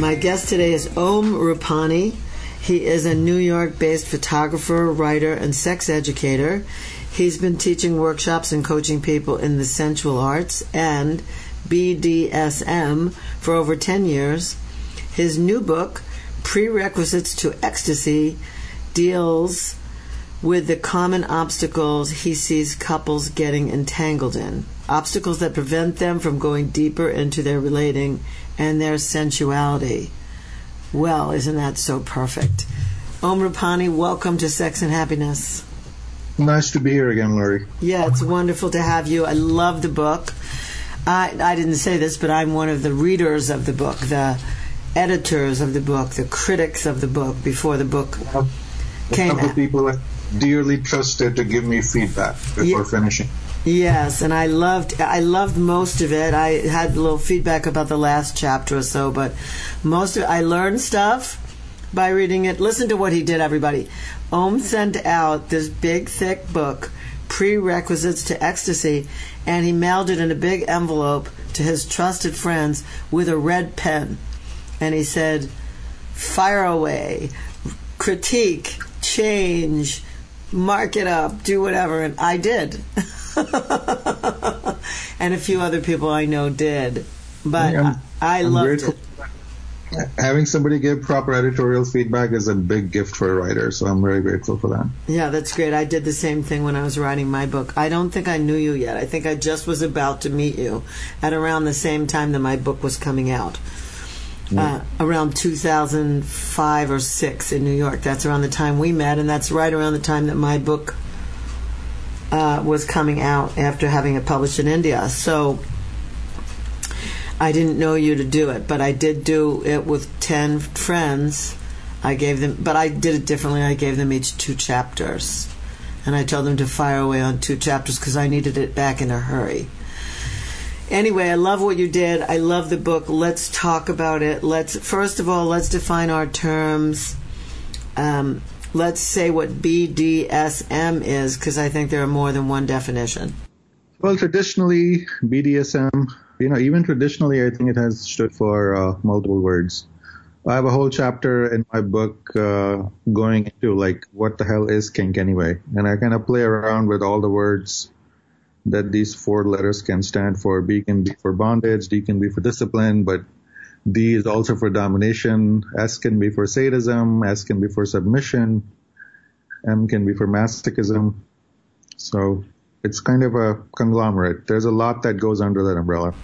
My guest today is Om Rupani. He is a New York based photographer, writer, and sex educator. He's been teaching workshops and coaching people in the sensual arts and BDSM for over 10 years. His new book, Prerequisites to Ecstasy, deals with the common obstacles he sees couples getting entangled in. Obstacles that prevent them from going deeper into their relating and their sensuality. Well, isn't that so perfect? Om Rupani, welcome to Sex and Happiness. Nice to be here again, Laurie. Yeah, it's wonderful to have you. I love the book. I, I didn't say this, but I'm one of the readers of the book, the editors of the book, the critics of the book before the book A came couple out. people I dearly trusted to give me feedback before Yeah. finishing. Yes, and I loved I loved most of it. I had a little feedback about the last chapter or so, but most of I learned stuff by reading it. Listen to what he did, everybody. Om sent out this big thick book, Prerequisites to Ecstasy, and he mailed it in a big envelope to his trusted friends with a red pen. And he said, "Fire away, critique, change, mark it up, do whatever." And I did. and a few other people I know did. But I'm- I, I I'm loved it. Having somebody give proper editorial feedback is a big gift for a writer, so I'm very grateful for that. Yeah, that's great. I did the same thing when I was writing my book. I don't think I knew you yet. I think I just was about to meet you at around the same time that my book was coming out. Uh, around 2005 or 6 in New York. That's around the time we met, and that's right around the time that my book uh, was coming out after having it published in India. So I didn't know you to do it, but I did do it with 10 friends. I gave them, but I did it differently. I gave them each two chapters. And I told them to fire away on two chapters because I needed it back in a hurry. Anyway, I love what you did. I love the book. Let's talk about it. Let's, first of all, let's define our terms. Um, let's say what BDSM is because I think there are more than one definition. Well, traditionally, BDSM, you know, even traditionally, I think it has stood for uh, multiple words. I have a whole chapter in my book uh, going into like what the hell is kink anyway, and I kind of play around with all the words that these four letters can stand for. B can be for bondage, D can be for discipline, but D is also for domination. S can be for sadism. S can be for submission. M can be for masochism. So it's kind of a conglomerate. There's a lot that goes under that umbrella.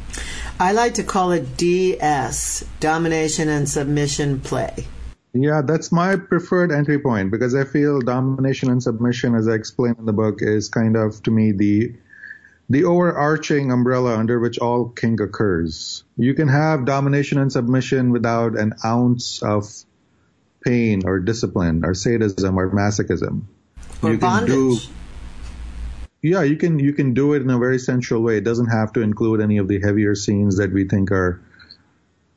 I like to call it DS, domination and submission play. Yeah, that's my preferred entry point because I feel domination and submission, as I explain in the book, is kind of to me the the overarching umbrella under which all kink occurs. You can have domination and submission without an ounce of pain or discipline or sadism or masochism. Or you can bondage. do yeah, you can you can do it in a very sensual way. It doesn't have to include any of the heavier scenes that we think are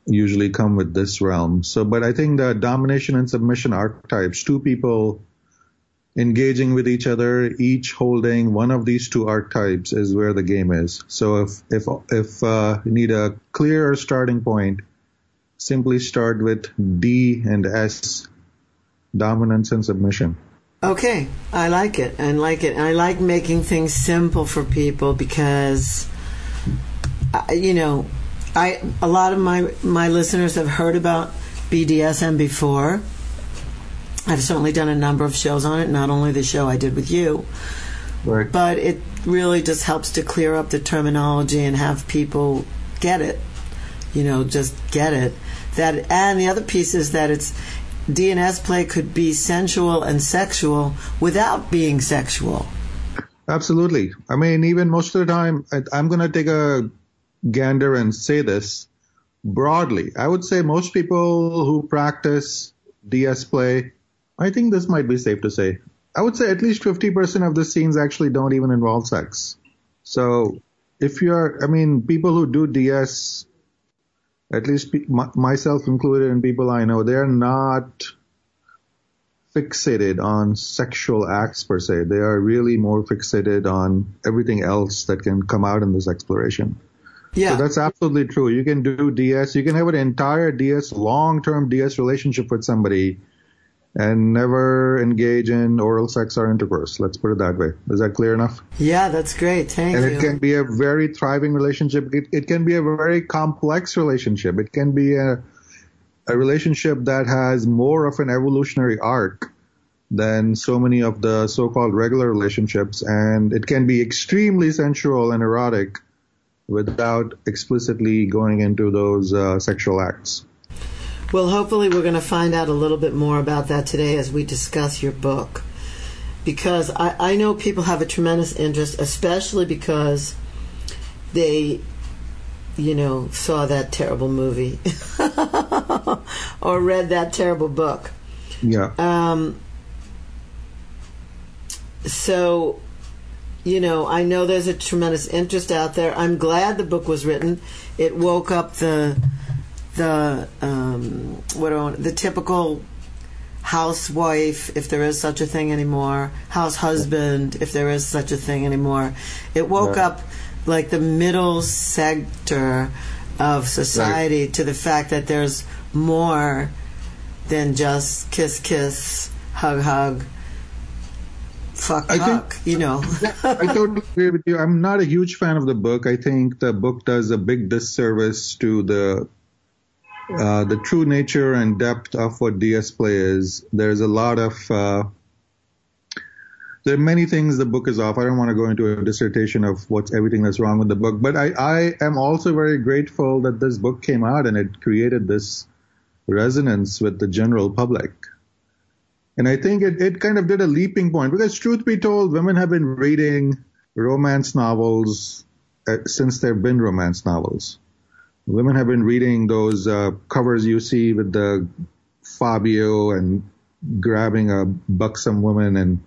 usually come with this realm. So, but I think the domination and submission archetypes, two people engaging with each other, each holding one of these two archetypes, is where the game is. So, if if if uh, you need a clearer starting point, simply start with D and S, dominance and submission. Okay, I like it. I like it. I like making things simple for people because, you know, I a lot of my my listeners have heard about BDSM before. I've certainly done a number of shows on it. Not only the show I did with you, Right. but it really just helps to clear up the terminology and have people get it. You know, just get it. That and the other piece is that it's DNS play could be sensual and sexual without being sexual. Absolutely. I mean, even most of the time, I- I'm going to take a gander and say this broadly. I would say most people who practice DS play, I think this might be safe to say. I would say at least 50% of the scenes actually don't even involve sex. So if you're, I mean, people who do DS, at least myself included and people I know, they're not fixated on sexual acts per se. They are really more fixated on everything else that can come out in this exploration. Yeah. So that's absolutely true. You can do DS. You can have an entire DS, long-term DS relationship with somebody and never engage in oral sex or intercourse. Let's put it that way. Is that clear enough? Yeah, that's great. Thank and you. And it can be a very thriving relationship. It, it can be a very complex relationship. It can be a, a relationship that has more of an evolutionary arc than so many of the so-called regular relationships. And it can be extremely sensual and erotic without explicitly going into those uh, sexual acts. Well, hopefully, we're going to find out a little bit more about that today as we discuss your book. Because I, I know people have a tremendous interest, especially because they, you know, saw that terrible movie or read that terrible book. Yeah. Um, so, you know, I know there's a tremendous interest out there. I'm glad the book was written. It woke up the the um, what are, the typical housewife, if there is such a thing anymore, house husband, if there is such a thing anymore. It woke right. up like the middle sector of society right. to the fact that there's more than just kiss, kiss, hug, hug, fuck, I fuck. Think, you know. I totally agree with you. I'm not a huge fan of the book. I think the book does a big disservice to the uh, the true nature and depth of what DS Play is. There's a lot of uh, there are many things the book is off. I don't want to go into a dissertation of what's everything that's wrong with the book, but I, I am also very grateful that this book came out and it created this resonance with the general public. And I think it, it kind of did a leaping point because truth be told, women have been reading romance novels uh, since there have been romance novels women have been reading those uh, covers you see with the Fabio and grabbing a buxom woman and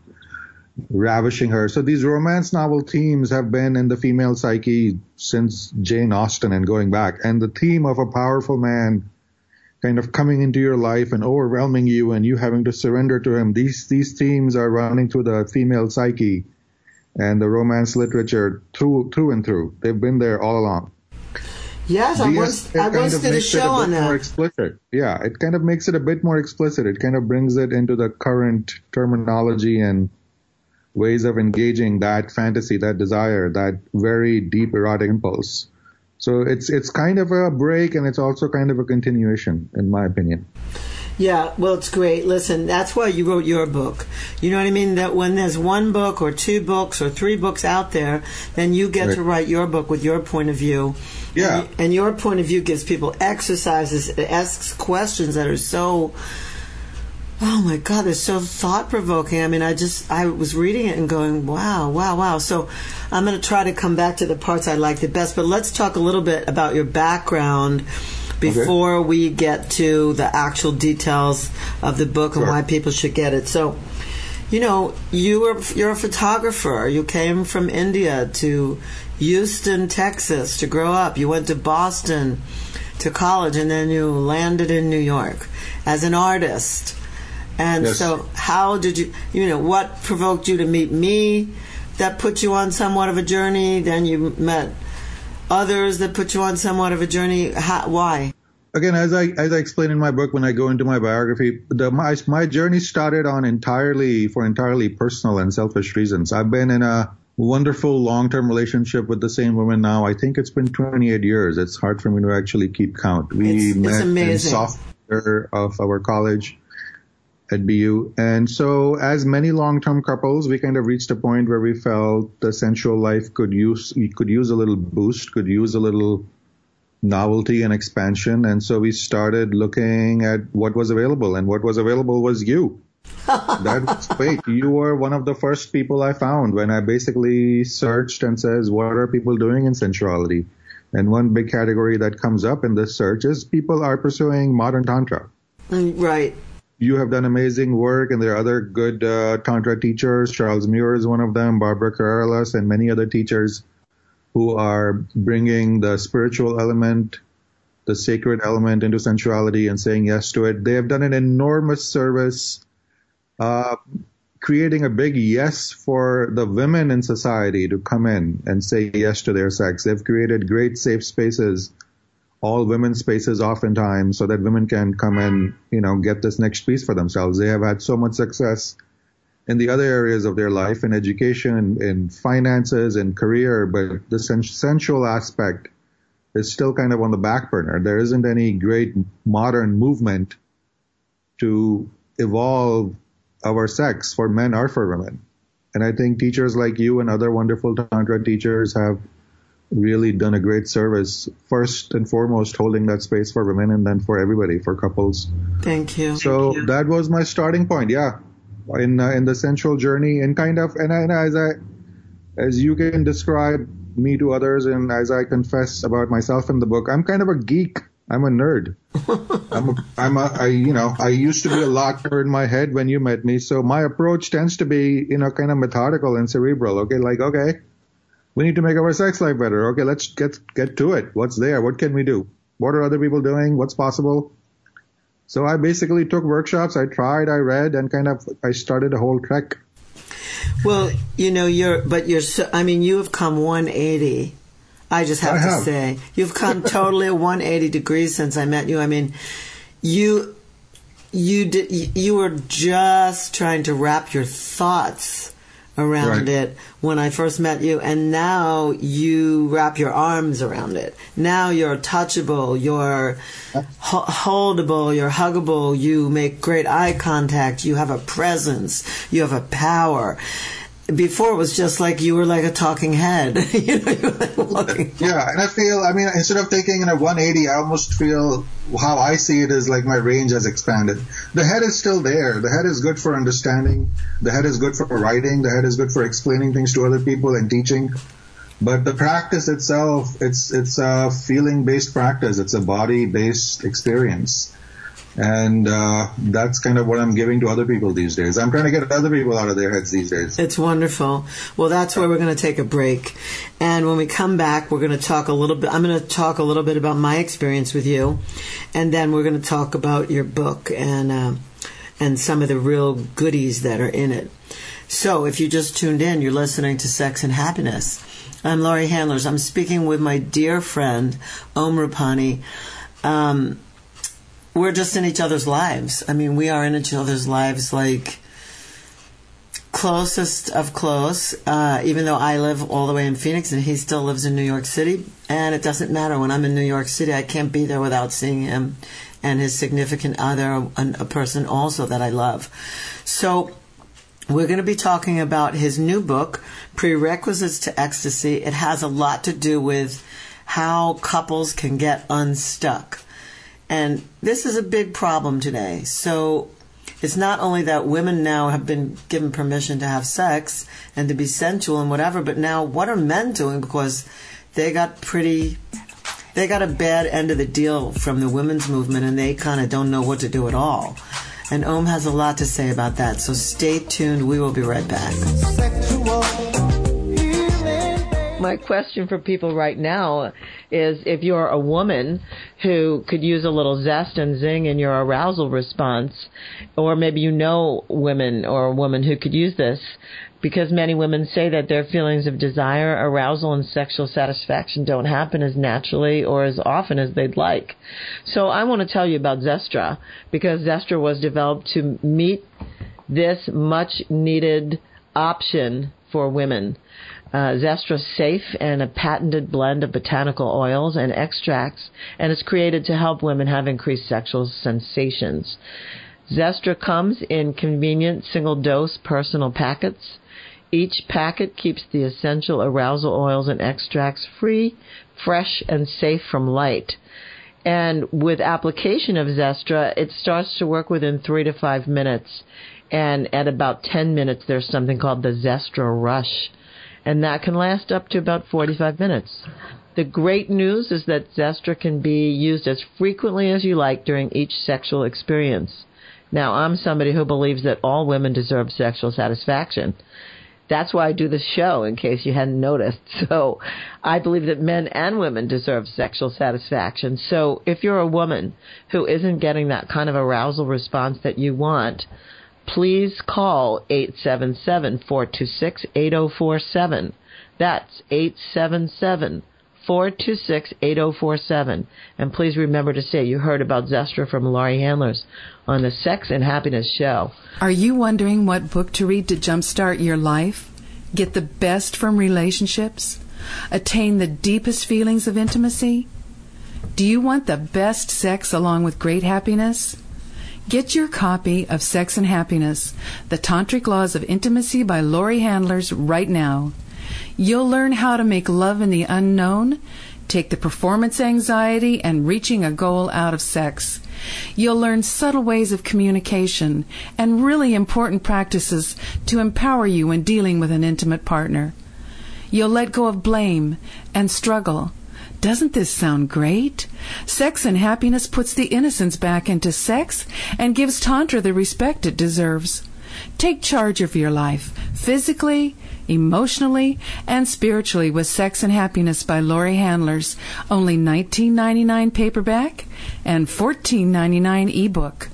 ravishing her. So these romance novel themes have been in the female psyche since Jane Austen and going back. And the theme of a powerful man kind of coming into your life and overwhelming you and you having to surrender to him. These, these themes are running through the female psyche and the romance literature through, through and through. They've been there all along. Yes, I once, I once did a show a on that. More explicit. Yeah, it kind of makes it a bit more explicit. It kind of brings it into the current terminology and ways of engaging that fantasy, that desire, that very deep erotic impulse. So it's it's kind of a break and it's also kind of a continuation, in my opinion. Yeah, well, it's great. Listen, that's why you wrote your book. You know what I mean? That when there's one book or two books or three books out there, then you get right. to write your book with your point of view. Yeah. And, and your point of view gives people exercises, it asks questions that are so. Oh my God, they're so thought provoking. I mean, I just, I was reading it and going, wow, wow, wow. So I'm going to try to come back to the parts I like the best, but let's talk a little bit about your background before okay. we get to the actual details of the book sure. and why people should get it. So, you know, you were you're a photographer. You came from India to Houston, Texas to grow up. You went to Boston to college and then you landed in New York as an artist. And yes. so how did you you know what provoked you to meet me that put you on somewhat of a journey then you met others that put you on somewhat of a journey? How, why? Again, as I as I explain in my book when I go into my biography, the my my journey started on entirely for entirely personal and selfish reasons. I've been in a wonderful long-term relationship with the same woman now. I think it's been 28 years. It's hard for me to actually keep count. We it's, met it's in sophomore of our college at BU. And so as many long-term couples, we kind of reached a point where we felt the sensual life could use, could use a little boost, could use a little novelty and expansion. And so we started looking at what was available and what was available was you. that was great. You were one of the first people I found when I basically searched and says, what are people doing in sensuality? And one big category that comes up in this search is people are pursuing modern tantra. Mm, right you have done amazing work, and there are other good uh, Tantra teachers. Charles Muir is one of them, Barbara Carrellas, and many other teachers who are bringing the spiritual element, the sacred element into sensuality and saying yes to it. They have done an enormous service, uh, creating a big yes for the women in society to come in and say yes to their sex. They've created great safe spaces all women's spaces oftentimes so that women can come and, you know, get this next piece for themselves. They have had so much success in the other areas of their life, in education, in finances, in career, but the sensual aspect is still kind of on the back burner. There isn't any great modern movement to evolve our sex for men or for women. And I think teachers like you and other wonderful Tantra teachers have really done a great service. First and foremost, holding that space for women, and then for everybody, for couples. Thank you. So Thank you. that was my starting point. Yeah, in uh, in the sensual journey, and kind of, and, and as I, as you can describe me to others, and as I confess about myself in the book, I'm kind of a geek. I'm a nerd. I'm a, I'm a, I, you know, I used to be a locker in my head when you met me. So my approach tends to be, you know, kind of methodical and cerebral. Okay. Like, okay, we need to make our sex life better. Okay, let's get get to it. What's there? What can we do? What are other people doing? What's possible? So I basically took workshops. I tried, I read, and kind of I started a whole trek. Well, you know, you're, but you're. So, I mean, you have come 180. I just have I to have. say, you've come totally 180 degrees since I met you. I mean, you, you did, you were just trying to wrap your thoughts around Right. it when I first met you, and now you wrap your arms around it. Now you're touchable, you're ho- holdable, you're huggable, you make great eye contact, you have a presence, you have a power. Before it was just like you were like a talking head, you know, you were like. Yeah, and I feel, I mean, instead of taking in a 180, I almost feel how I see it is like my range has expanded. The head is still there. The head is good for understanding. The head is good for writing. The head is good for explaining things to other people and teaching. But the practice itself, it's it's a feeling based practice. It's a body based experience, and uh, that's kind of what I'm giving to other people these days. I'm trying to get other people out of their heads these days. It's wonderful. Well, that's where we're going to take a break. And when we come back, we're going to talk a little bit. I'm going to talk a little bit about my experience with you. And then we're going to talk about your book and, uh, and some of the real goodies that are in it. So if you just tuned in, you're listening to Sex and Happiness. I'm Laurie Handlers. I'm speaking with my dear friend, Om Rupani. Um, we're just in each other's lives. I mean, we are in each other's lives like closest of close, uh, even though I live all the way in Phoenix and he still lives in New York City. And it doesn't matter. When I'm in New York City, I can't be there without seeing him and his significant other, and a person also that I love. So, we're going to be talking about his new book, Prerequisites to Ecstasy. It has a lot to do with how couples can get unstuck. And this is a big problem today. So it's not only that women now have been given permission to have sex and to be sensual and whatever, but now what are men doing? Because they got pretty, they got a bad end of the deal from the women's movement and they kind of don't know what to do at all. And Om has a lot to say about that. So stay tuned. We will be right back. My question for people right now is if you're a woman who could use a little zest and zing in your arousal response, or maybe you know women or a woman who could use this, because many women say that their feelings of desire, arousal, and sexual satisfaction don't happen as naturally or as often as they'd like. So I want to tell you about Zestra, because Zestra was developed to meet this much needed option for women. Uh, Zestra's safe and a patented blend of botanical oils and extracts, and it's created to help women have increased sexual sensations. Zestra comes in convenient single dose personal packets. Each packet keeps the essential arousal oils and extracts free, fresh, and safe from light. And with application of Zestra, it starts to work within three to five minutes. And at about 10 minutes, there's something called the Zestra Rush. And that can last up to about 45 minutes. The great news is that Zestra can be used as frequently as you like during each sexual experience. Now, I'm somebody who believes that all women deserve sexual satisfaction. That's why I do this show, in case you hadn't noticed. So I believe that men and women deserve sexual satisfaction. So if you're a woman who isn't getting that kind of arousal response that you want, please call 877-426-8047. That's 877 426 8047. And please remember to say you heard about Zestra from Laurie Handlers on the Sex and Happiness Show. Are you wondering what book to read to jumpstart your life? Get the best from relationships? Attain the deepest feelings of intimacy? Do you want the best sex along with great happiness? Get your copy of Sex and Happiness, The Tantric Laws of Intimacy by Laurie Handlers right now. You'll learn how to make love in the unknown, take the performance anxiety and reaching a goal out of sex. You'll learn subtle ways of communication and really important practices to empower you in dealing with an intimate partner. You'll let go of blame and struggle. Doesn't this sound great? Sex and happiness puts the innocence back into sex and gives Tantra the respect it deserves. Take charge of your life, physically, emotionally, and spiritually with Sex and Happiness by Laurie Handlers. Only $19.99 paperback and $14.99 ebook.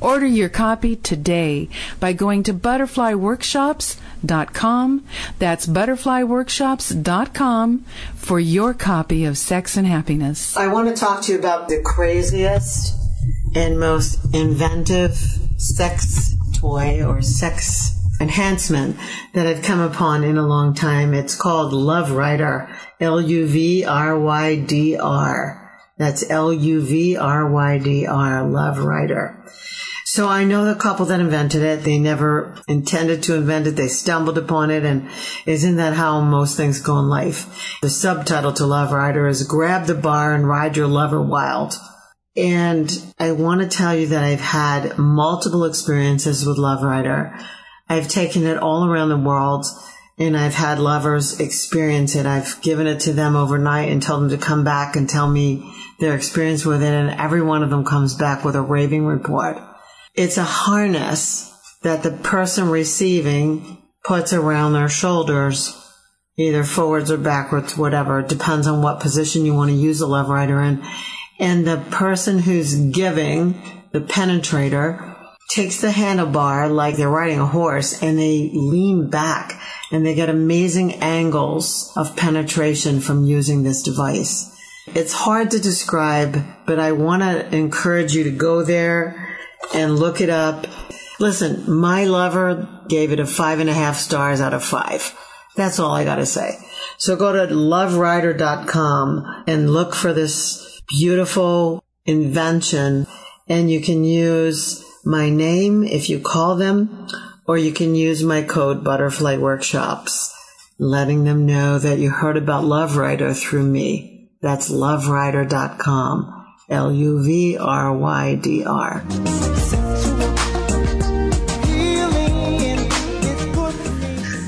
Order your copy today by going to butterflyworkshops.com. That's butterflyworkshops.com for your copy of Sex and Happiness. I want to talk to you about the craziest and most inventive sex toy or sex enhancement that I've come upon in a long time. It's called Love Rider. L-U-V-R-Y-D-R. That's L-U-V-R-Y-D-R. Love Rider. So I know the couple that invented it. They never intended to invent it. They stumbled upon it. And isn't that how most things go in life? The subtitle to Love Rider is grab the bar and ride your lover wild. And I want to tell you that I've had multiple experiences with Love Rider. I've taken it all around the world and I've had lovers experience it. I've given it to them overnight and told them to come back and tell me their experience with it. And every one of them comes back with a raving report. It's a harness that the person receiving puts around their shoulders, either forwards or backwards, whatever. It depends on what position you want to use the love rider in. And the person who's giving, the penetrator, takes the handlebar like they're riding a horse and they lean back and they get amazing angles of penetration from using this device. It's hard to describe, but I want to encourage you to go there and look it up. Listen, my lover gave it a five and a half stars out of five. That's all I got to say. So go to loverider.com and look for this beautiful invention and you can use my name if you call them, or you can use my code Butterfly Workshops, letting them know that you heard about Love Rider through me. That's loverider.com. L U V R Y D R.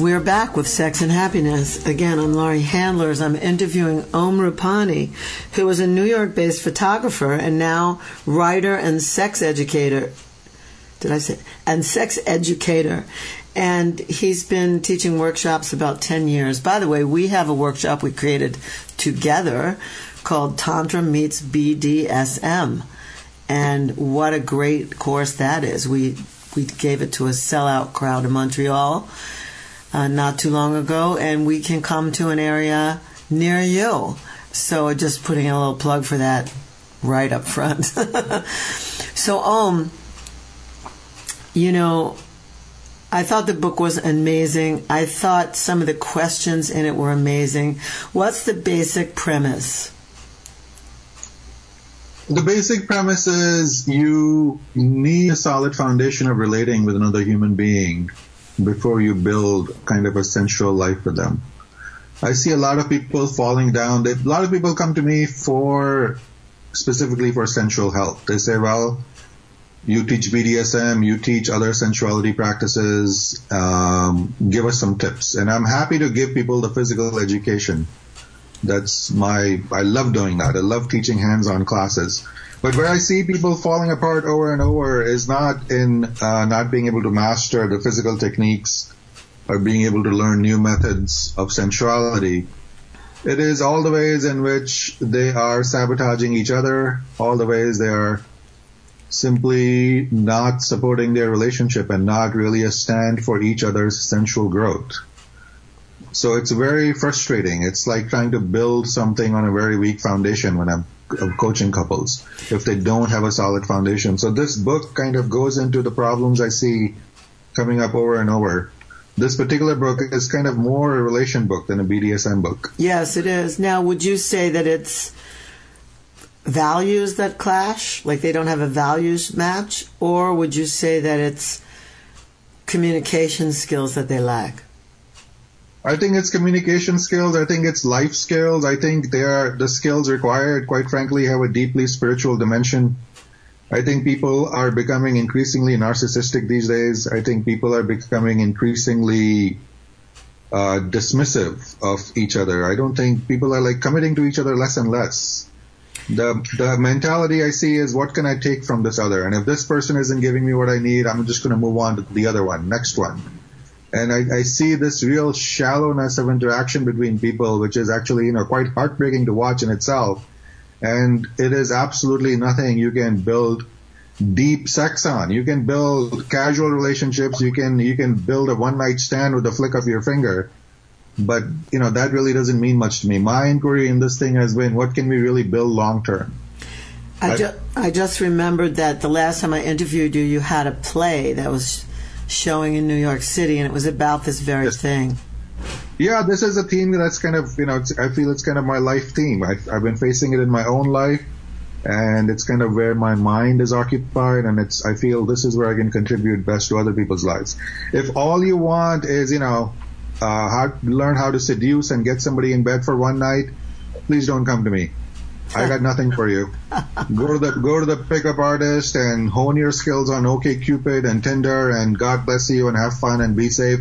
We're back with Sex and Happiness. Again, I'm Laurie Handlers. I'm interviewing Om Rupani, who was a New York based photographer and now writer and sex educator did I say, and sex educator. And he's been teaching workshops about 10 years. By the way, we have a workshop we created together called Tantra Meets BDSM. And what a great course that is. We, we gave it to a sellout crowd in Montreal uh, not too long ago, and we can come to an area near you. So just putting a little plug for that right up front. so, um, you know, I thought the book was amazing. I thought some of the questions in it were amazing. What's the basic premise? The basic premise is you need a solid foundation of relating with another human being before you build kind of a sensual life with them. I see a lot of people falling down. They, a lot of people come to me for specifically for sensual health. They say, well, you teach BDSM, you teach other sensuality practices. Um, give us some tips, and I'm happy to give people the physical education. That's my. I love doing that. I love teaching hands-on classes. But where I see people falling apart over and over is not in uh, not being able to master the physical techniques or being able to learn new methods of sensuality. It is all the ways in which they are sabotaging each other, all the ways they are simply not supporting their relationship and not really a stand for each other's sensual growth. So it's very frustrating. It's like trying to build something on a very weak foundation when I'm coaching couples if they don't have a solid foundation. So this book kind of goes into the problems I see coming up over and over. This particular book is kind of more a relation book than a BDSM book. Yes, it is. Now, would you say that it's values that clash, like they don't have a values match, or would you say that it's communication skills that they lack? I think it's communication skills. I think it's life skills. I think they are the skills required, quite frankly, have a deeply spiritual dimension. I think people are becoming increasingly narcissistic these days. I think people are becoming increasingly uh, dismissive of each other. I don't think people are like committing to each other less and less. The the mentality I see is what can I take from this other? And if this person isn't giving me what I need, I'm just going to move on to the other one, next one. And I, I see this real shallowness of interaction between people, which is actually you know quite heartbreaking to watch in itself and it is absolutely nothing you can build deep sex on. You can build casual relationships. You can you can build a one night stand with a flick of your finger. But you know that really doesn't mean much to me. My inquiry in this thing has been, what can we really build long term? I, ju- I just remembered that the last time I interviewed you, you had a play that was showing in New York City, and it was about this very yes. thing. Yeah, this is a theme that's kind of, you know, I feel it's kind of my life theme. I've, I've been facing it in my own life, and it's kind of where my mind is occupied, and it's, I feel this is where I can contribute best to other people's lives. If all you want is, you know, uh, how, learn how to seduce and get somebody in bed for one night, please don't come to me. I got nothing for you. Go to the go to the pickup artist and hone your skills on OKCupid and Tinder and God bless you and have fun and be safe.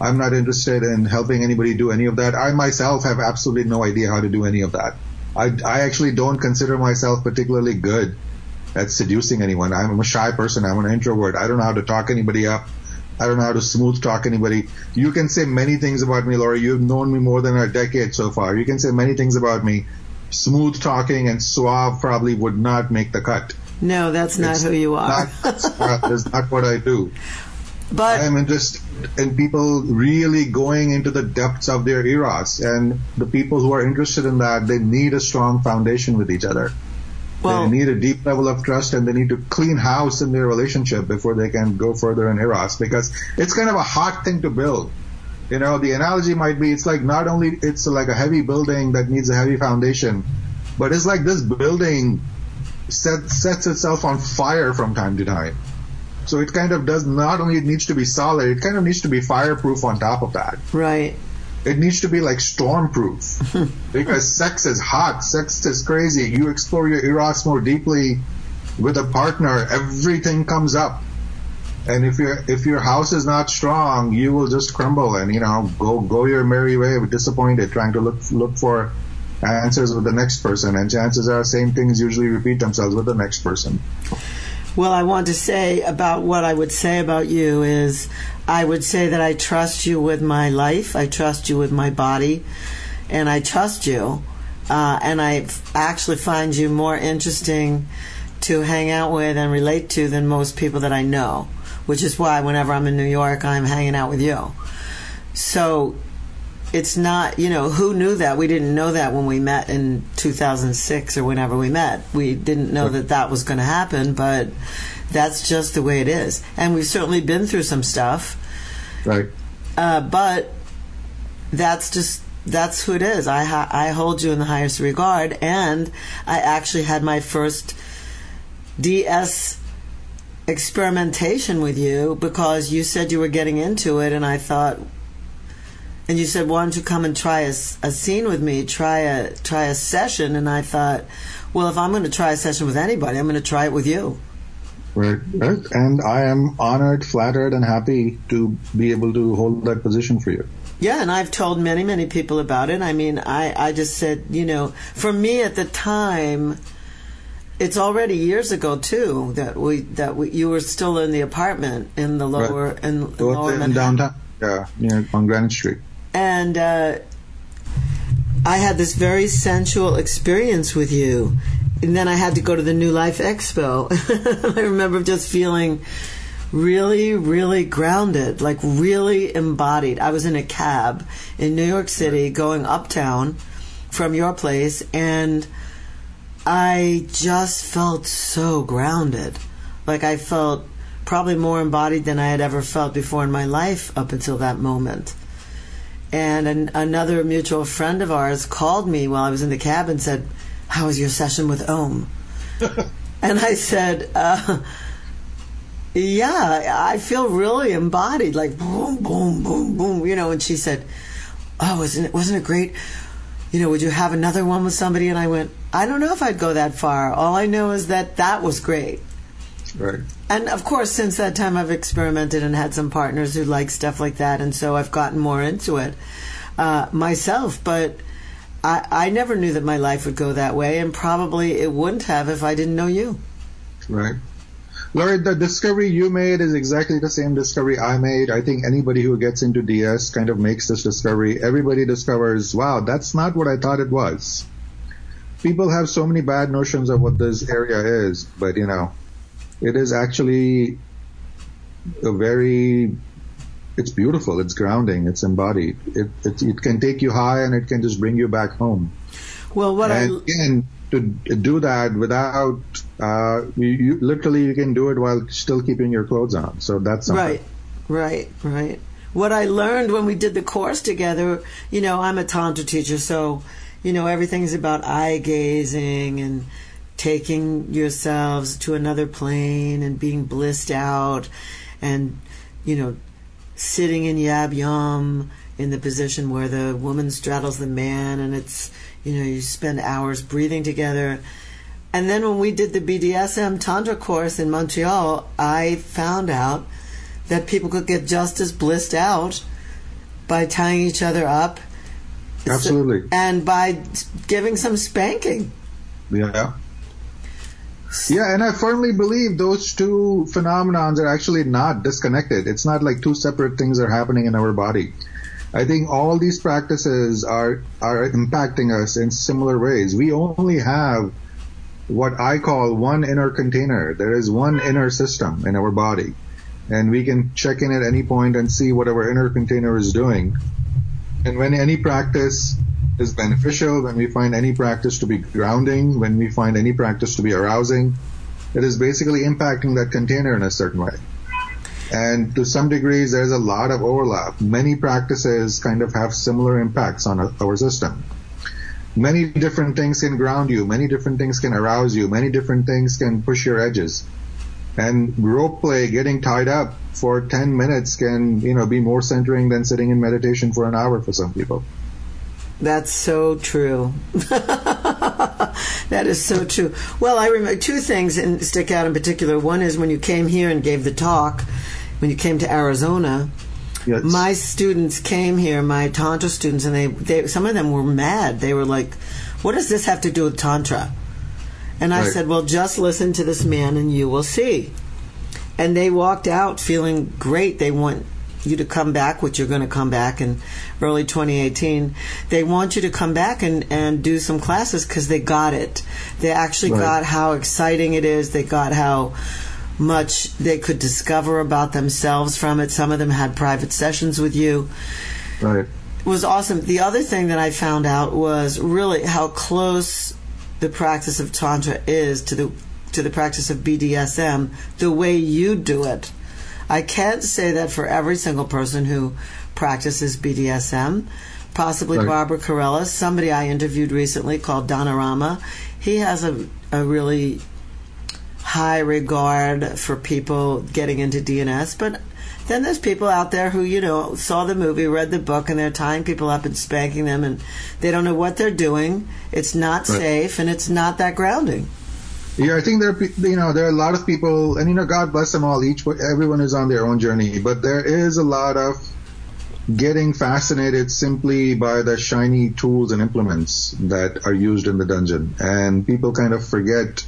I'm not interested in helping anybody do any of that. I myself have absolutely no idea how to do any of that. I, I actually don't consider myself particularly good at seducing anyone. I'm a shy person. I'm an introvert. I don't know how to talk anybody up. I don't know how to smooth talk anybody. You can say many things about me, Laura. You've known me more than a decade so far. You can say many things about me. Smooth talking and suave probably would not make the cut. No, that's not it's who you are. Not, that's not what I do. But I'm interested in people really going into the depths of their eros, and the people who are interested in that, they need a strong foundation with each other. Well, they need a deep level of trust, and they need to clean house in their relationship before they can go further in eros, because it's kind of a hard thing to build. You know, the analogy might be it's like not only it's like a heavy building that needs a heavy foundation, but it's like this building set, sets itself on fire from time to time. So it kind of does not only it needs to be solid, it kind of needs to be fireproof on top of that. Right. It needs to be like stormproof because sex is hot, sex is crazy. You explore your eros more deeply with a partner, everything comes up. And if your if your house is not strong, you will just crumble and you know go go your merry way, disappointed, trying to look look for answers with the next person. And chances are, same things usually repeat themselves with the next person. Well, I want to say about what I would say about you is I would say that I trust you with my life, I trust you with my body, and I trust you. Uh, and I actually find you more interesting to hang out with and relate to than most people that I know, which is why whenever I'm in New York, I'm hanging out with you. So it's not, you know, who knew that? We didn't know that when we met in 2006 or whenever we met. We didn't know that that was going to happen, but that's just the way it is. And we've certainly been through some stuff. Right. Uh, but that's just that's who it is. I ha- I hold you in the highest regard, and I actually had my first DS experimentation with you because you said you were getting into it, and I thought, and you said, "Why don't you come and try a, a scene with me? Try a try a session." And I thought, well, if I'm going to try a session with anybody, I'm going to try it with you. Right, right. And I am honored, flattered, and happy to be able to hold that position for you. Yeah, and I've told many, many people about it. I mean, I, I just said, you know, for me at the time, it's already years ago too that we that we, you were still in the apartment in the lower Right. in, in lower in downtown, yeah, near on Granite Street. And uh, I had this very sensual experience with you. And then I had to go to the New Life Expo. I remember just feeling really, really grounded, like really embodied. I was in a cab in New York City going uptown from your place, and I just felt so grounded. Like I felt probably more embodied than I had ever felt before in my life up until that moment. And an, another mutual friend of ours called me while I was in the cab and said, How was your session with Om? and I said, uh, Yeah, I feel really embodied, like boom, boom, boom, boom, you know. And she said, Oh, isn't it, wasn't it great? You know, would you have another one with somebody? And I went, I don't know if I'd go that far. All I know is that that was great. Right. And of course, since that time, I've experimented and had some partners who like stuff like that, and so I've gotten more into it uh, myself. But I, I never knew that my life would go that way, and probably it wouldn't have if I didn't know you. Right. Laurie, the discovery you made is exactly the same discovery I made. I think anybody who gets into DS kind of makes this discovery. Everybody discovers, wow, that's not what I thought it was. People have so many bad notions of what this area is, but you know, it is actually a very, it's beautiful, it's grounding, it's embodied. It, it, it can take you high and it can just bring you back home. Well, what and I again, to do that without, uh, you, you literally you can do it while still keeping your clothes on. So that's something. Right, right, right. What I learned when we did the course together, you know, I'm a Tantra teacher, so, you know, everything's about eye gazing and taking yourselves to another plane and being blissed out and, you know, sitting in Yab Yum in the position where the woman straddles the man and it's, you know, you spend hours breathing together. And then when we did the BDSM Tantra course in Montreal, I found out that people could get just as blissed out by tying each other up. Absolutely. And by giving some spanking. Yeah. Yeah, and I firmly believe those two phenomenons are actually not disconnected. It's not like two separate things are happening in our body. I think all these practices are are impacting us in similar ways. We only have what I call one inner container. There is one inner system in our body. And we can check in at any point and see what our inner container is doing. And when any practice is beneficial, when we find any practice to be grounding, when we find any practice to be arousing, it is basically impacting that container in a certain way. And to some degrees, there's a lot of overlap. Many practices kind of have similar impacts on our- system. Many different things can ground you. Many different things can arouse you. Many different things can push your edges. And rope play, getting tied up for 10 minutes can, you know, be more centering than sitting in meditation for an hour for some people. That's so true. that is so true. Well, I remember two things in, stick out in particular. One is when you came here and gave the talk, when you came to Arizona. Yes. My students came here, my tantra students, and they, they some of them were mad. They were like, "What does this have to do with tantra?" And I Right. said, "Well, just listen to this man, and you will see." And they walked out feeling great. They want you to come back, which you're going to come back in early 2018. They want you to come back and, and do some classes because they got it. They actually Right. got how exciting it is. They got how much they could discover about themselves from it. Some of them had private sessions with you. Right. It was awesome. The other thing that I found out was really how close the practice of tantra is to the to the practice of BDSM, the way you do it. I can't say that for every single person who practices BDSM. Possibly Right. Barbara Carrellas, somebody I interviewed recently called Donarama. He has a, a really high regard for people getting into DNS, but then there's people out there who, you know, saw the movie, read the book, and they're tying people up and spanking them, and they don't know what they're doing. It's not Right. safe, and it's not that grounding. Yeah, I think there, are, you know, there are a lot of people, and you know, God bless them all. Each, everyone is on their own journey, but there is a lot of getting fascinated simply by the shiny tools and implements that are used in the dungeon, and people kind of forget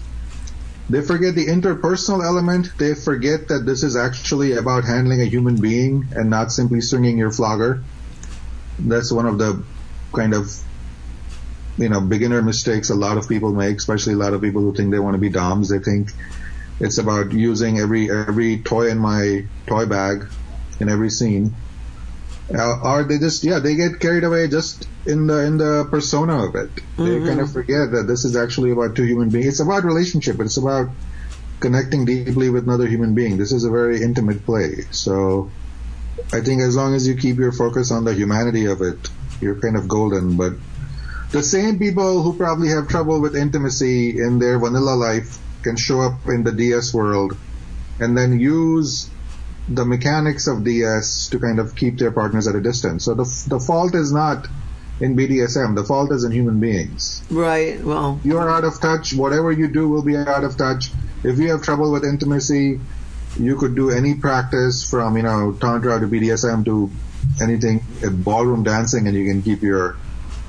They forget the interpersonal element. They forget that this is actually about handling a human being and not simply swinging your flogger. That's one of the kind of you know beginner mistakes a lot of people make, especially a lot of people who think they want to be doms. They think it's about using every every toy in my toy bag in every scene. Uh, or they just yeah they get carried away just in the in the persona of it. They Mm-hmm. kind of forget that this is actually about two human beings. It's about relationship. It's about connecting deeply with another human being. This is a very intimate play. So I think as long as you keep your focus on the humanity of it, you're kind of golden. But the same people who probably have trouble with intimacy in their vanilla life can show up in the DS world and then use the mechanics of DS to kind of keep their partners at a distance. So the, the fault is not in BDSM. The fault is in human beings. Right. Well, You are out of touch. Whatever you do will be out of touch. If you have trouble with intimacy, you could do any practice from, you know, Tantra to BDSM to anything, ballroom dancing, and you can keep your,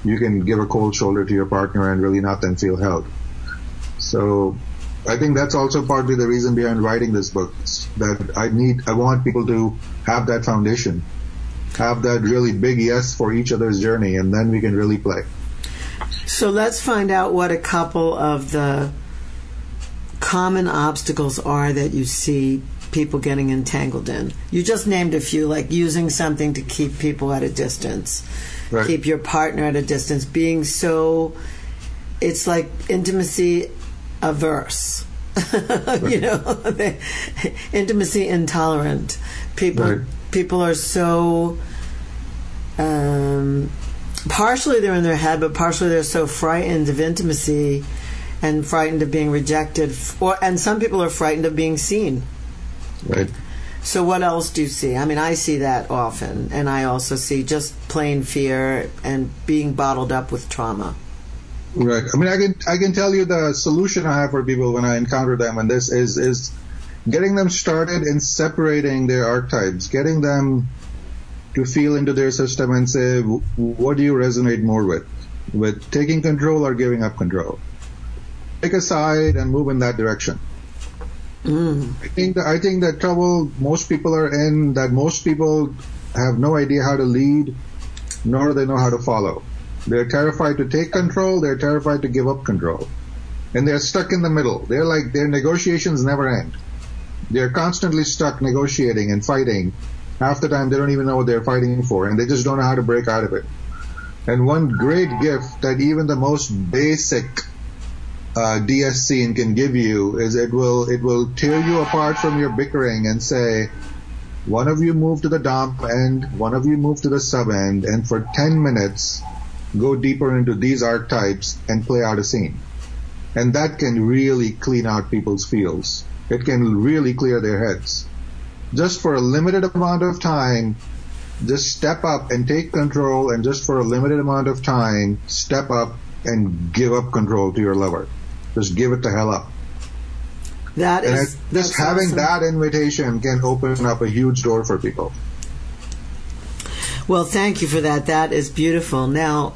you can give a cold shoulder to your partner and really not then feel held. So, I think that's also partly the reason behind writing this book. That I need, I want people to have that foundation, have that really big yes for each other's journey, and then we can really play. so let's find out what a couple of the common obstacles are that you see people getting entangled in. You just named a few, like using something to keep people at a distance, Right. keep your partner at a distance, being so. It's like intimacy averse. you know, they- intimacy intolerant. People Right. people are so um, partially they're in their head, but partially they're so frightened of intimacy and frightened of being rejected, or and some people are frightened of being seen. Right. So what else do you see? I mean, I see that often, and I also see just plain fear and being bottled up with trauma. Right. I mean, I can I can tell you the solution I have for people when I encounter them, and this is is getting them started in separating their archetypes, getting them to feel into their system and say, what do you resonate more with, with taking control or giving up control? Pick a side and move in that direction. Mm. I think that, I think that trouble most people are in that most people have no idea how to lead, nor they know how to follow. They're terrified to take control. They're terrified to give up control. And they're stuck in the middle. They're like, their negotiations never end. They're constantly stuck negotiating and fighting. Half the time they don't even know what they're fighting for and they just don't know how to break out of it. And one great gift that even the most basic uh, DS scene can give you is it will, it will tear you apart from your bickering and say, one of you move to the dom end, one of you move to the sub end, and for 10 minutes, go deeper into these archetypes and play out a scene. And that can really clean out people's fields. It can really clear their heads. Just for a limited amount of time, just step up and take control and just for a limited amount of time, step up and give up control to your lover. Just give it the hell up. That And is it- that's just having awesome. that invitation can open up a huge door for people. Well, thank you for that. That is beautiful. Now,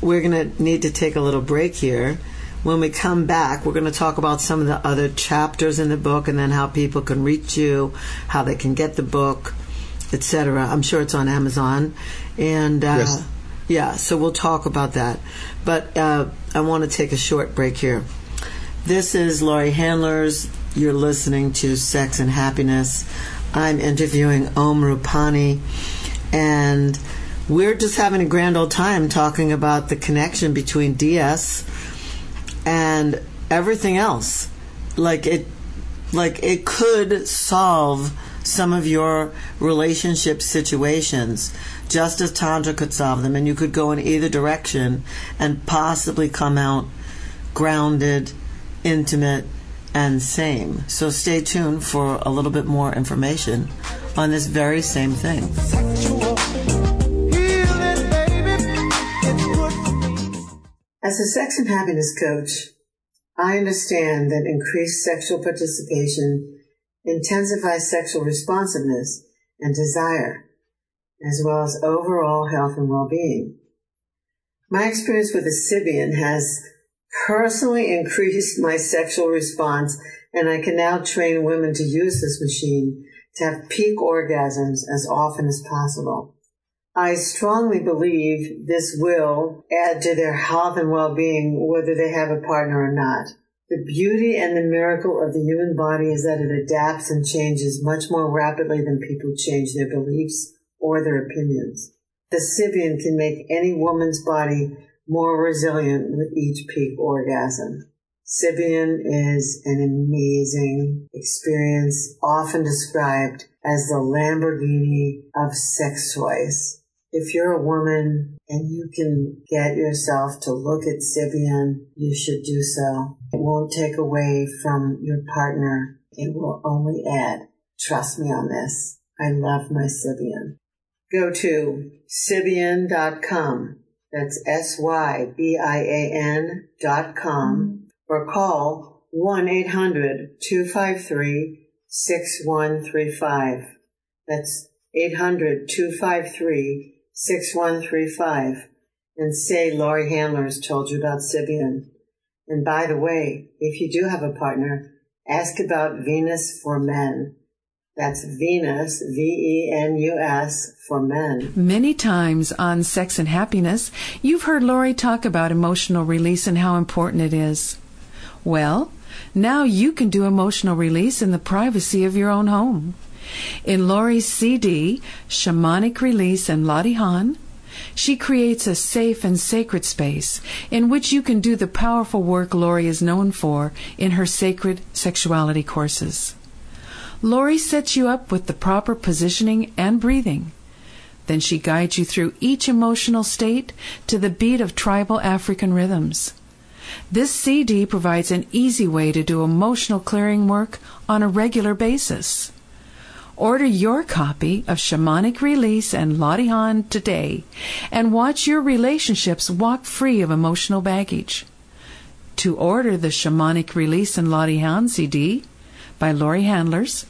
we're going to need to take a little break here. When we come back, we're going to talk about some of the other chapters in the book and then how people can reach you, how they can get the book, etc. I'm sure it's on Amazon. And uh, Yes. yeah, so we'll talk about that. But uh, I want to take a short break here. This is Laurie Handlers. You're listening to Sex and Happiness. I'm interviewing Om Rupani, and we're just having a grand old time talking about the connection between DS and everything else. Like it, like it could solve some of your relationship situations, just as Tantra could solve them, and you could go in either direction and possibly come out grounded, intimate, and same. So stay tuned for a little bit more information on this very same thing. As a sex and happiness coach, I understand that increased sexual participation intensifies sexual responsiveness and desire, as well as overall health and well-being. My experience with a Sybian has personally increased my sexual response, and I can now train women to use this machine to have peak orgasms as often as possible. I strongly believe this will add to their health and well-being whether they have a partner or not. The beauty and the miracle of the human body is that it adapts and changes much more rapidly than people change their beliefs or their opinions. The Sybian can make any woman's body more resilient with each peak orgasm. Sybian is an amazing experience, often described as the Lamborghini of sex toys. If you're a woman and you can get yourself to look at Sybian, you should do so. It won't take away from your partner. It will only add. Trust me on this. I love my Sybian. Go to Sybian.com. That's S-Y-B-I-A-N dot com or call 1-800-253-6135. That's 800-253-6135 and say Laurie Handler has told you about Sybian. And by the way, if you do have a partner, ask about Venus for Men. That's Venus, V-E-N-U-S, for men. Many times on Sex and Happiness, you've heard Laurie talk about emotional release and how important it is. Well, now you can do emotional release in the privacy of your own home. In Laurie's CD, Shamanic Release and Lottie Han, she creates a safe and sacred space in which you can do the powerful work Laurie is known for in her sacred sexuality courses. Laurie sets you up with the proper positioning and breathing. Then she guides you through each emotional state to the beat of tribal African rhythms. This CD provides an easy way to do emotional clearing work on a regular basis. Order your copy of Shamanic Release and Lottie Han today and watch your relationships walk free of emotional baggage. To order the Shamanic Release and Lottie Han CD, by Laurie Handlers,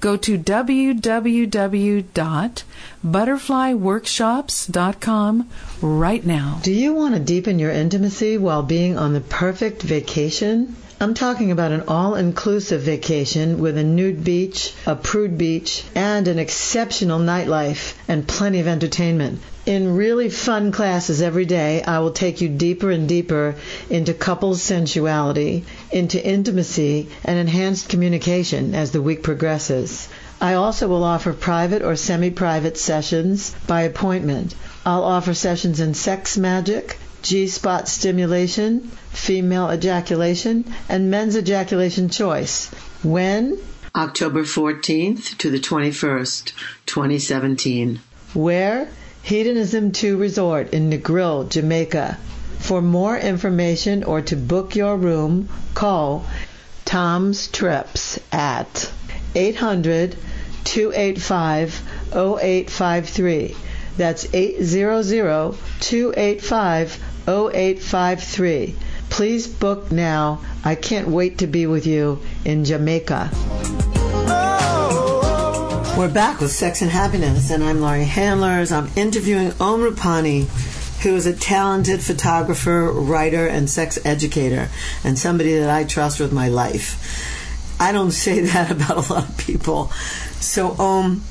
go to www.butterflyworkshops.com right now. Do you want to deepen your intimacy while being on the perfect vacation? I'm talking about an all-inclusive vacation with a nude beach, a prude beach, and an exceptional nightlife and plenty of entertainment. In really fun classes every day, I will take you deeper and deeper into couples sensuality, into intimacy, and enhanced communication as the week progresses. I also will offer private or semi-private sessions by appointment. I'll offer sessions in sex magic, G-spot stimulation, female ejaculation, and men's ejaculation choice. When? October 14th to the 21st, 2017. Where? Hedonism 2 Resort in Negril, Jamaica. For more information or to book your room, call Tom's Trips at 800 285 0853. That's 800 285 0853. Please book now. I can't wait to be with you in Jamaica. We're back with Sex and Happiness, and I'm Laurie Handlers. I'm interviewing Om Rupani, who is a talented photographer, writer, and sex educator, and somebody that I trust with my life. I don't say that about a lot of people. So, Om,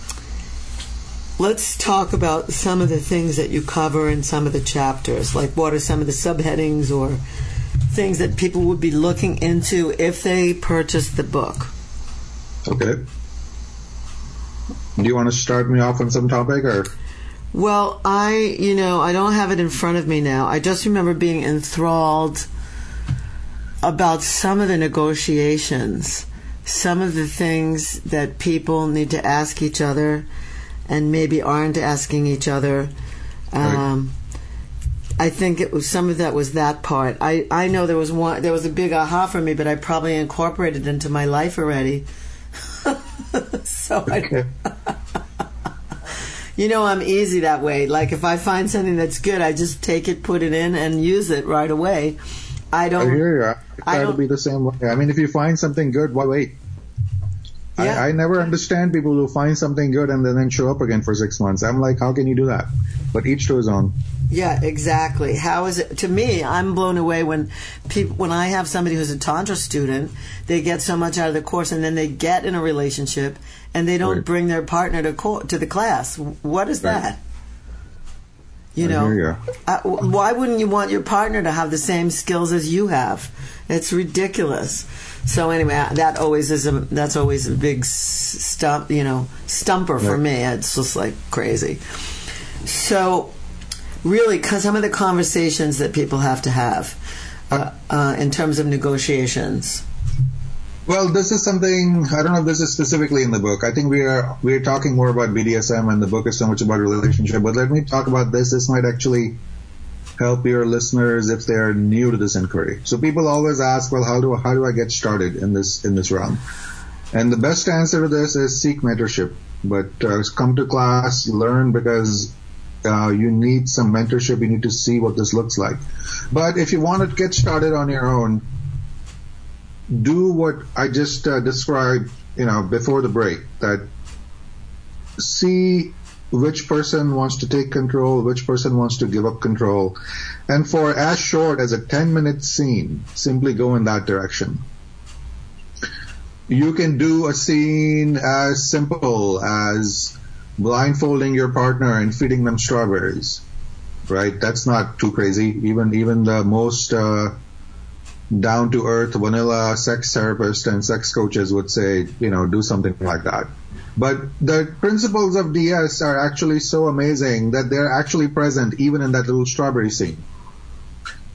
let's talk about some of the things that you cover in some of the chapters. Like, what are some of the subheadings or things that people would be looking into if they purchase the book? Okay. Do you want to start me off on some topic or? Well, I, you know, I don't have it in front of me now. I just remember being enthralled about some of the negotiations, some of the things that people need to ask each other and maybe aren't asking each other. Um, I think it was some of that was that part. I, I know there was one there was a big aha for me, but I probably incorporated it into my life already. so Okay. I, you know, I'm easy that way. Like if I find something that's good, I just take it, put it in, and use it right away. I don't. I hear you. I I try to be the same way. I mean, if you find something good, why wait? Yeah. I, I never understand people who find something good and then, show up again for six months. I'm like, how can you do that? But each to his own. Yeah, exactly. How is it to me? I'm blown away when people when I have somebody who's a tantra student, they get so much out of the course, and then they get in a relationship, and they don't Right. bring their partner to co- to the class. What is Right. that? You I know, ya. Uh, why wouldn't you want your partner to have the same skills as you have? It's ridiculous. So anyway, that always is a that's always a big stump, you know, stumper for Right. me. It's just like crazy. So, really, because some of the conversations that people have to have uh, uh, in terms of negotiations. Well, this is something I don't know if this is specifically in the book. I think we are we are talking more about BDSM, and the book is so much about relationship. But let me talk about this. This might actually help your listeners if they are new to this inquiry. So people always ask, well, how do how do I get started in this in this realm? And the best answer to this is seek mentorship. But uh, come to class, learn because uh, you need some mentorship. You need to see what this looks like. But if you want to get started on your own, do what I just uh, described, you know, before the break. That see which person wants to take control, which person wants to give up control, and for as short as a 10 minute scene, simply go in that direction. You can do a scene as simple as blindfolding your partner and feeding them strawberries, right? That's not too crazy. Even even the most uh, down to earth vanilla sex therapist and sex coaches would say, you know, do something like that. But the principles of DS are actually so amazing that they're actually present even in that little strawberry scene.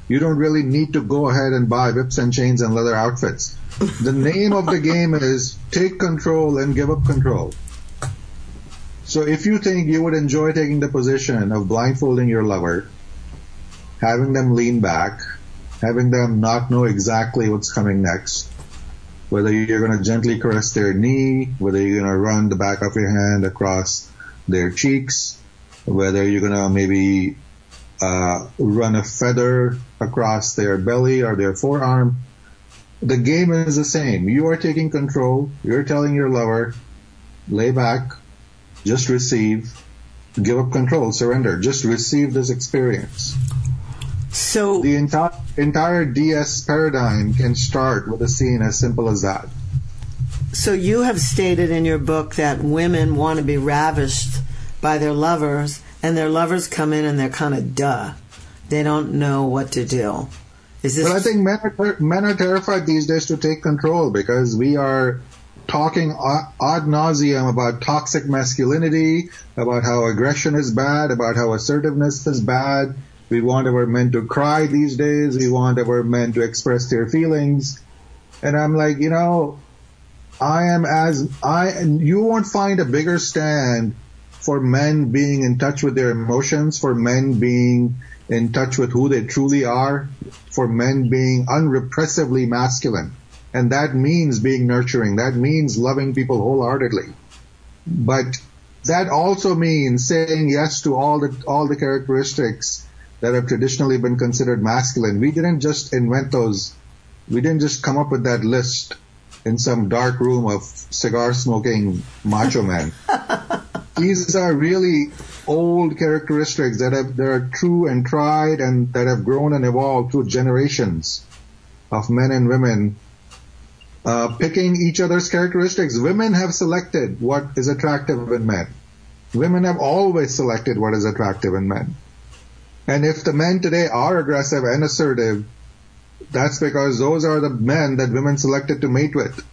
You don't really need to go ahead and buy whips and chains and leather outfits. The name of the game is take control and give up control. So if you think you would enjoy taking the position of blindfolding your lover, having them lean back, having them not know exactly what's coming next, whether you're going to gently caress their knee, whether you're going to run the back of your hand across their cheeks, whether you're going to maybe uh, run a feather across their belly or their forearm. The game is the same. You are taking control. You're telling your lover, lay back, just receive, give up control, surrender. Just receive this experience. So, The entire entire DS paradigm can start with a scene as simple as that. so you have stated in your book that women want to be ravished by their lovers, and their lovers come in and they're kind of duh. They don't know what to do. Is this? Well, I think men are, ter- men are terrified these days to take control because we are talking ad nauseum about toxic masculinity, about how aggression is bad, about how assertiveness is bad. We want our men to cry these days. We want our men to express their feelings. And I'm like, you know, I am as I, you won't find a bigger stand for men being in touch with their emotions, for men being in touch with who they truly are, for men being unrepressively masculine. And that means being nurturing. That means loving people wholeheartedly. But that also means saying yes to all the, all the characteristics that have traditionally been considered masculine. We didn't just invent those. We didn't just come up with that list in some dark room of cigar smoking macho men. These are really old characteristics that have that are true and tried and that have grown and evolved through generations of men and women uh, picking each other's characteristics. Women have selected what is attractive in men. Women have always selected what is attractive in men. And if the men today are aggressive and assertive, that's because those are the men that women selected to mate with.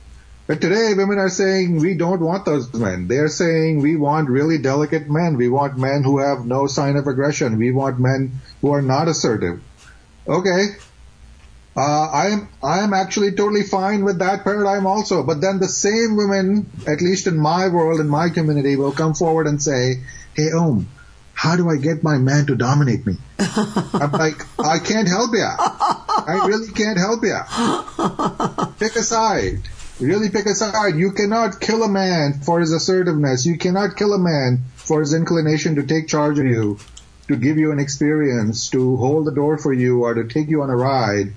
But today, women are saying we don't want those men. They are saying we want really delicate men. We want men who have no sign of aggression. We want men who are not assertive. Okay. Uh, I am I am actually totally fine with that paradigm also. But then the same women, at least in my world, in my community, will come forward and say, "Hey, Om, how do I get my man to dominate me?" I'm like, I can't help you. I really can't help you. Pick a side. Really pick a side. You cannot kill a man for his assertiveness. You cannot kill a man for his inclination to take charge of you, to give you an experience, to hold the door for you, or to take you on a ride,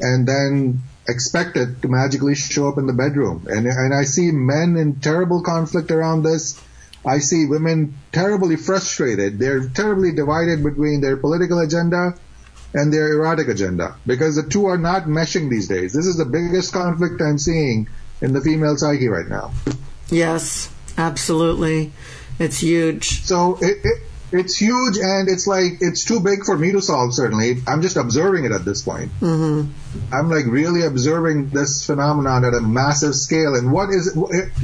and then expect it to magically show up in the bedroom. And, and I see men in terrible conflict around this. I see women terribly frustrated. They're terribly divided between their political agenda and their erotic agenda because the two are not meshing these days. This is the biggest conflict I'm seeing in the female psyche right now. Yes, absolutely. It's huge. So it, it, it's huge and it's like it's too big for me to solve certainly. I'm just observing it at this point. Mm-hmm. i'm like really observing this phenomenon at a massive scale and what is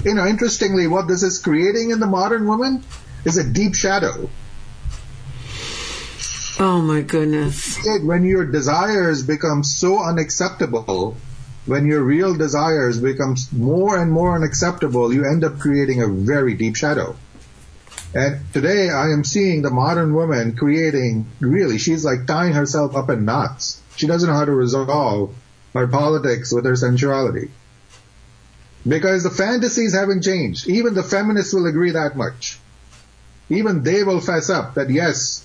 you know interestingly what this is creating in the modern woman is a deep shadow. Oh my goodness. When your desires become so unacceptable when your real desires become more and more unacceptable you end up creating a very deep shadow and today I am seeing the modern woman creating, really, she's like tying herself up in knots. She doesn't know how to resolve her politics with her sensuality. Because the fantasies haven't changed. Even the feminists will agree that much. Even they will fess up that yes,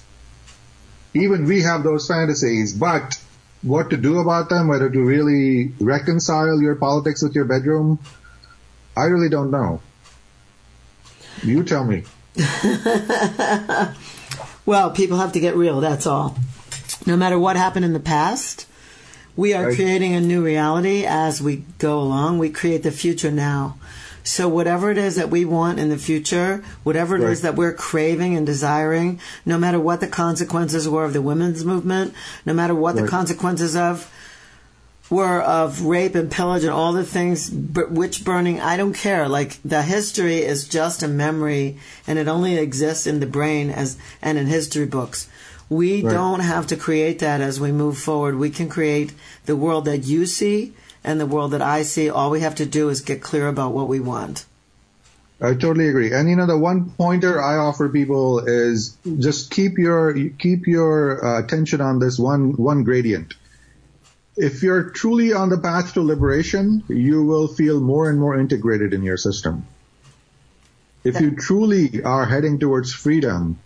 even we have those fantasies, but what to do about them, whether to really reconcile your politics with your bedroom, I really don't know. You tell me. well, people have to get real, that's all. No matter what happened in the past, we are creating a new reality as we go along. We create the future now. So whatever it is that we want in the future, whatever it right. is that we're craving and desiring, no matter what the consequences were of the women's movement, no matter what right. the consequences of were of rape and pillage and all the things, witch burning. I don't care. Like the history is just a memory, and it only exists in the brain as and in history books. We right. don't have to create that as we move forward. We can create the world that you see and the world that I see. All we have to do is get clear about what we want. I totally agree. And you know, the one pointer I offer people is just keep your keep your uh, attention on this one one gradient if you're truly on the path to liberation, you will feel more and more integrated in your system. If you truly are heading towards freedom,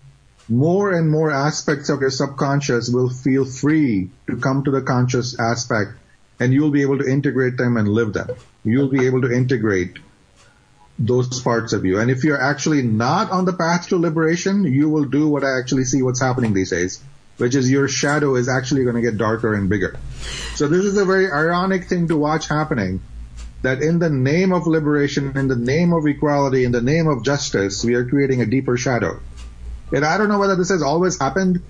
more and more aspects of your subconscious will feel free to come to the conscious aspect and you'll be able to integrate them and live them. You'll be able to integrate those parts of you. And if you're actually not on the path to liberation, you will do what I actually see what's happening these days which is your shadow is actually going to get darker and bigger. So this is a very ironic thing to watch happening that in the name of liberation, in the name of equality, in the name of justice, we are creating a deeper shadow. And I don't know whether this has always happened.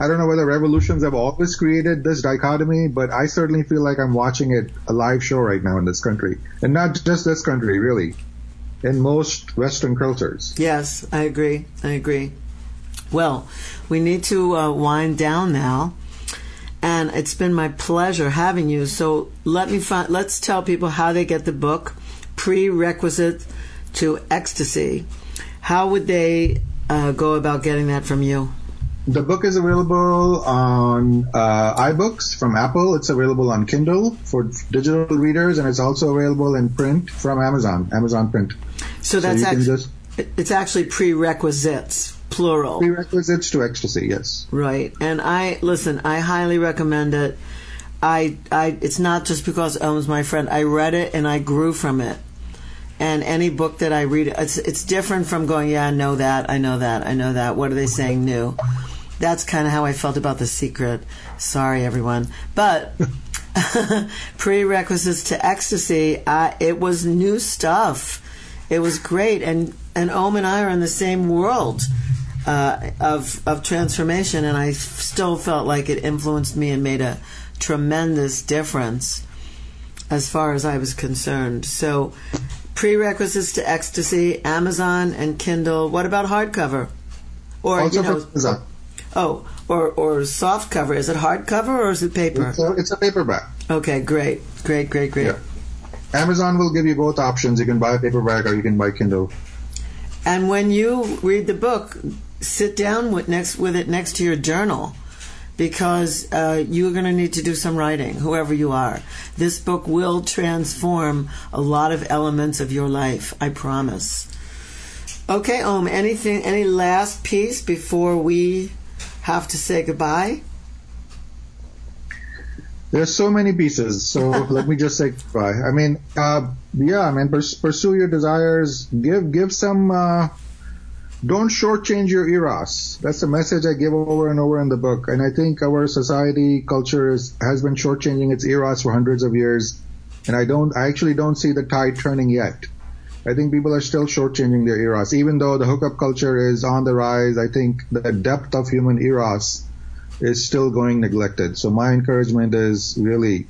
I don't know whether revolutions have always created this dichotomy, but I certainly feel like I'm watching it a live show right now in this country. And not just this country, really. In most Western cultures. Yes, I agree. I agree. Well, we need to uh, wind down now. And it's been my pleasure having you. So let me find, let's tell people how they get the book, Prerequisite to Ecstasy. How would they uh, go about getting that from you? The book is available on uh, iBooks from Apple. It's available on Kindle for digital readers, and it's also available in print from Amazon, Amazon Print. So that's so actually, just, it's actually prerequisites plural. Prerequisites to ecstasy, yes. Right. And I listen, I highly recommend it. I I it's not just because Om's my friend. I read it and I grew from it. And any book that I read it's it's different from going, yeah, I know that, I know that, I know that. What are they saying new? That's kind of how I felt about The Secret. Sorry everyone. But prerequisites to ecstasy, I, it was new stuff. It was great and and Om and I are in the same world uh, of of transformation, and I still felt like it influenced me and made a tremendous difference as far as I was concerned. So, prerequisites to ecstasy: Amazon and Kindle. What about hardcover? Or also you know, Amazon. Oh, or or soft cover. Is it hardcover or is it paper? It's a, it's a paperback. Okay, great, great, great, great. Yeah. Amazon will give you both options. You can buy a paperback or you can buy Kindle. And when you read the book, sit down with next with it next to your journal because uh, you're going to need to do some writing, whoever you are. This book will transform a lot of elements of your life. I promise. Okay, Om. Anything? Any last piece before we have to say goodbye? There's so many pieces. So let me just say goodbye. I mean, uh, yeah, I mean, pers- pursue your desires. Give give some. Uh, don't shortchange your eros. That's the message I give over and over in the book. And I think our society culture is, has been shortchanging its eros for hundreds of years. And I don't, I actually don't see the tide turning yet. I think people are still shortchanging their eros. Even though the hookup culture is on the rise, I think the depth of human eros is still going neglected. So my encouragement is really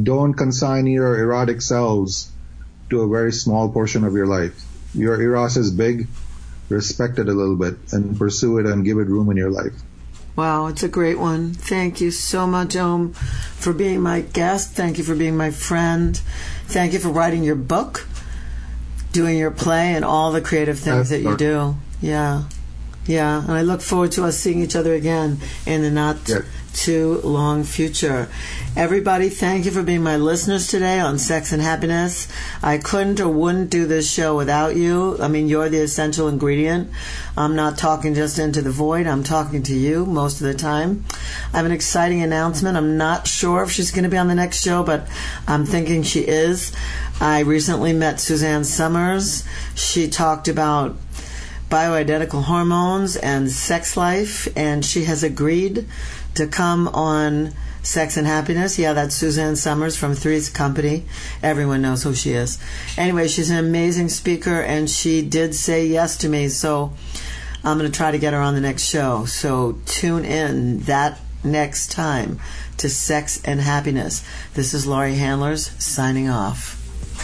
don't consign your erotic selves to a very small portion of your life. Your eros is big respect it a little bit and pursue it and give it room in your life. Wow, it's a great one. Thank you so much, Om, for being my guest. Thank you for being my friend. Thank you for writing your book, doing your play, and all the creative things that you do. Yeah. Yeah. And I look forward to us seeing each other again in the not yeah too long future. Everybody, thank you for being my listeners today on Sex and Happiness. I couldn't or wouldn't do this show without you. I mean, you're the essential ingredient. I'm not talking just into the void. I'm talking to you most of the time. I have an exciting announcement. I'm not sure if she's going to be on the next show, but I'm thinking she is. I recently met Suzanne Somers. She talked about bioidentical hormones and sex life, and she has agreed to come on Sex and Happiness. Yeah, that's Suzanne Somers from Three's Company. Everyone knows who she is. Anyway, she's an amazing speaker, and she did say yes to me. So I'm going to try to get her on the next show. So tune in that next time to Sex and Happiness. This is Laurie Handlers signing off.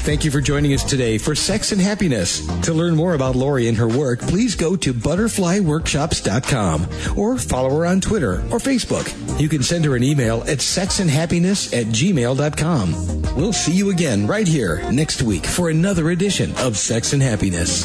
Thank you for joining us today for Sex and Happiness. To learn more about Laurie and her work, please go to butterflyworkshops.com or follow her on Twitter or Facebook. You can send her an email at sexandhappiness at gmail.com. We'll see you again right here next week for another edition of Sex and Happiness.